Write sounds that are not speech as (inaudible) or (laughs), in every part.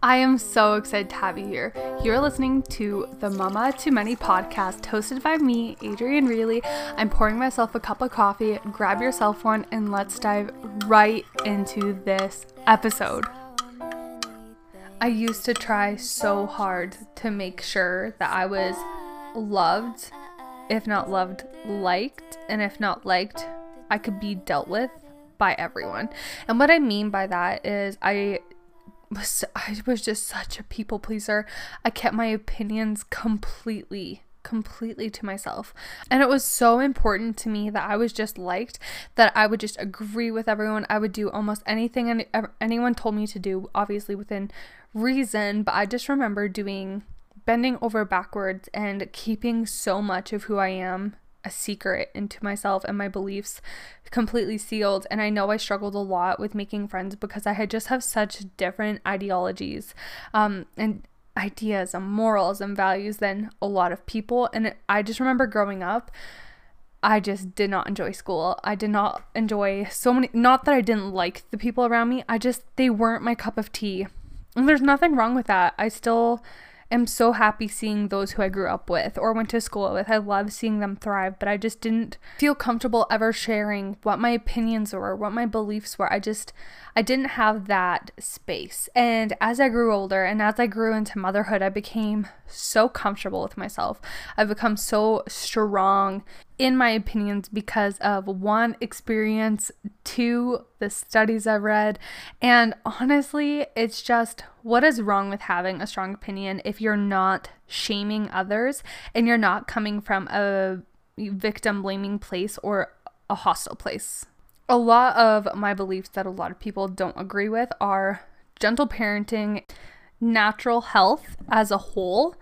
I am so excited to have you here. You're listening to the Mama to Many podcast hosted by me, Adrienne Reilly. I'm pouring myself a cup of coffee. Grab yourself one and let's dive right into this episode. I used to try so hard to make sure that I was loved, if not loved, liked, and if not liked, I could be dealt with by everyone. And what I mean by that is I was I was just such a people pleaser. I kept my opinions completely completely to myself. And it was so important to me that I was just liked, that I would just agree with everyone. I would do almost anything any, anyone told me to do, obviously within reason, but I just remember doing bending over backwards and keeping so much of who I am a secret into myself and my beliefs completely sealed and I know I struggled a lot with making friends because I had just have such different ideologies um, and ideas and morals and values than a lot of people and I just remember growing up I just did not enjoy school. I did not enjoy so many not that I didn't like the people around me. I just they weren't my cup of tea. And there's nothing wrong with that. I still am so happy seeing those who I grew up with or went to school with. I love seeing them thrive, but I just didn't feel comfortable ever sharing what my opinions were, what my beliefs were. I just, I didn't have that space. And as I grew older and as I grew into motherhood, I became so comfortable with myself. I've become so strong in my opinions because of one experience, two the studies I've read, and honestly, it's just what is wrong with having a strong opinion if you're not shaming others and you're not coming from a victim blaming place or a hostile place. A lot of my beliefs that a lot of people don't agree with are gentle parenting, natural health as a whole,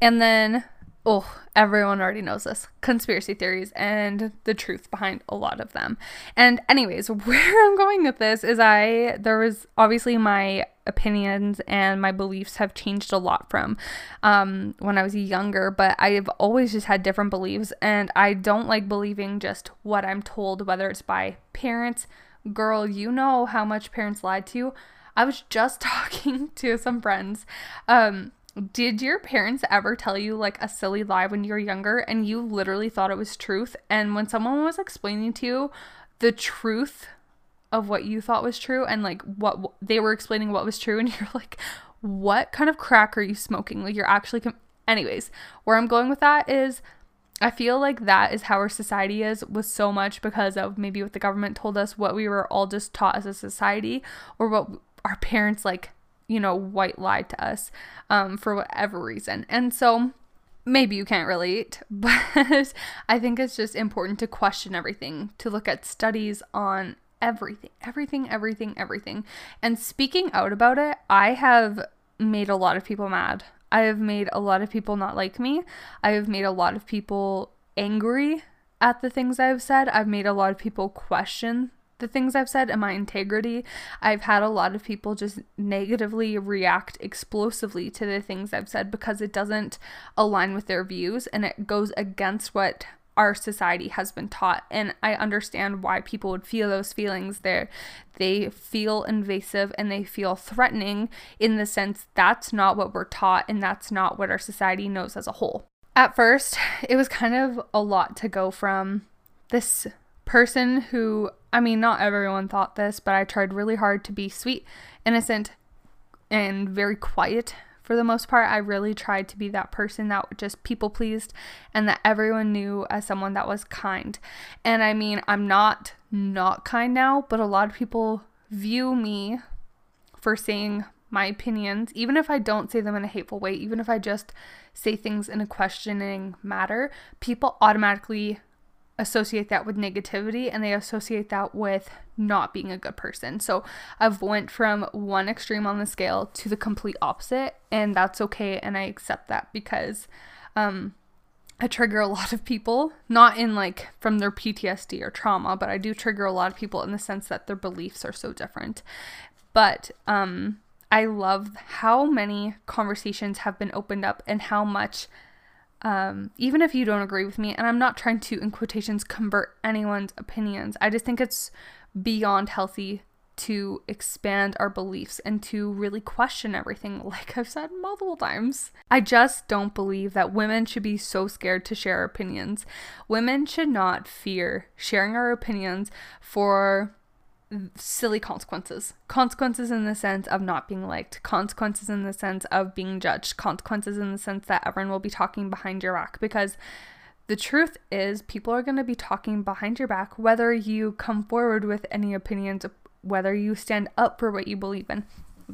and then oh, everyone already knows this conspiracy theories and the truth behind a lot of them. And, anyways, (laughs) where I'm going with this is I, there was obviously my opinions and my beliefs have changed a lot from um, when I was younger, but I've always just had different beliefs. And I don't like believing just what I'm told, whether it's by parents. Girl, you know how much parents lied to you. I was just (laughs) talking to some friends um, did your parents ever tell you like a silly lie when you were younger and you literally thought it was truth? And when someone was explaining to you the truth of what you thought was true and like what they were explaining what was true, and (laughs) you're like, what kind of crack are you smoking? Like, you're actually. Com-. Anyways, where I'm going with that is I feel like that is how our society is with so much because of maybe what the government told us, what we were all just taught as a society, or what our parents like you know, white lied to us um, for whatever reason. And so maybe you can't relate, (laughs) but I think it's just important to question everything, to look at studies on everything, everything, everything, everything. And speaking out about it, I have made a lot of people mad. I have made a lot of people not like me. I have made a lot of people angry at the things I've said. I've made a lot of people question the things I've said and my integrity. I've had a lot of people just negatively react explosively to the things I've said because it doesn't align with their views and it goes against what our society has been taught and i understand why people would feel those feelings there they feel invasive and they feel threatening in the sense that's not what we're taught and that's not what our society knows as a whole at first it was kind of a lot to go from this person who, I mean, not everyone thought this, but I tried really hard to be sweet, innocent, and very quiet for the most part. I really tried to be that person that just people pleased and that everyone knew as someone that was kind. And I mean, I'm not not kind now, but a lot of people view me for saying my opinions, even if I don't say them in a hateful way, even if I just say things in a questioning matter, people automatically associate that with negativity and they associate that with not being a good person. So I've went from one extreme on the scale to the complete opposite and that's okay and I accept that because um I trigger a (laughs) lot of people, not in like from their PTSD or trauma, but I do trigger a lot of people in the sense that their beliefs are so different. But um I love how many conversations have been opened up and how much um, even if you don't agree with me, and I'm not trying to, in quotations, convert anyone's opinions, I just think it's beyond healthy to expand our beliefs and to really question everything, (laughs) like I've said multiple times. I just don't believe that women should be so scared to share opinions. Women should not fear sharing our opinions for silly consequences. Consequences in the sense of not being liked, consequences in the sense of being judged, consequences in the sense that everyone will be talking behind your back because the truth is people are going to be talking behind your back whether you come forward with any opinions whether you stand up for what you believe in.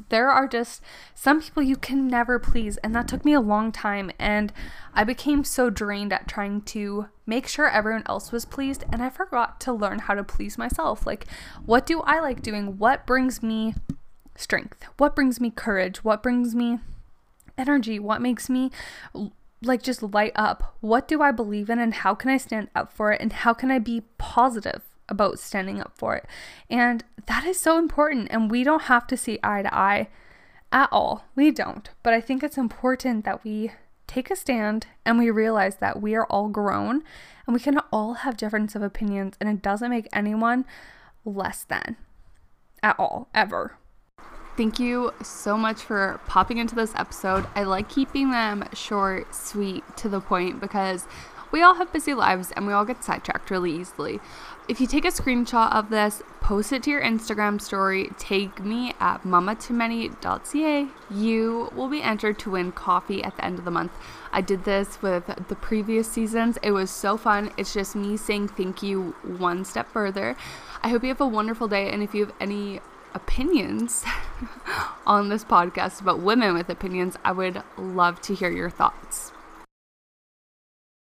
There are just some people you can never please, and that took me a long time. And I became so drained at trying to make sure everyone else was pleased, and I forgot to learn how to please myself. Like, what do I like doing? What brings me strength? What brings me courage? What brings me energy? What makes me like just light up? What do I believe in, and how can I stand up for it? And how can I be positive? About standing up for it. And that is so important. And we don't have to see eye to eye at all. We don't. But I think it's important that we take a stand and we realize that we are all grown and we can all have difference of opinions and it doesn't make anyone less than at all, ever. Thank you so much for popping into this episode. I like keeping them short, sweet, to the point because we all have busy lives and we all get sidetracked really easily. If you take a screenshot of this, post it to your Instagram story, tag me at mamatomany.ca, you will be entered to win coffee at the end of the month. I did this with the previous seasons. It was so fun. It's just me saying thank you one step further. I hope you have a wonderful day. And if you have any opinions (laughs) on this podcast about women with opinions, I would love to hear your thoughts.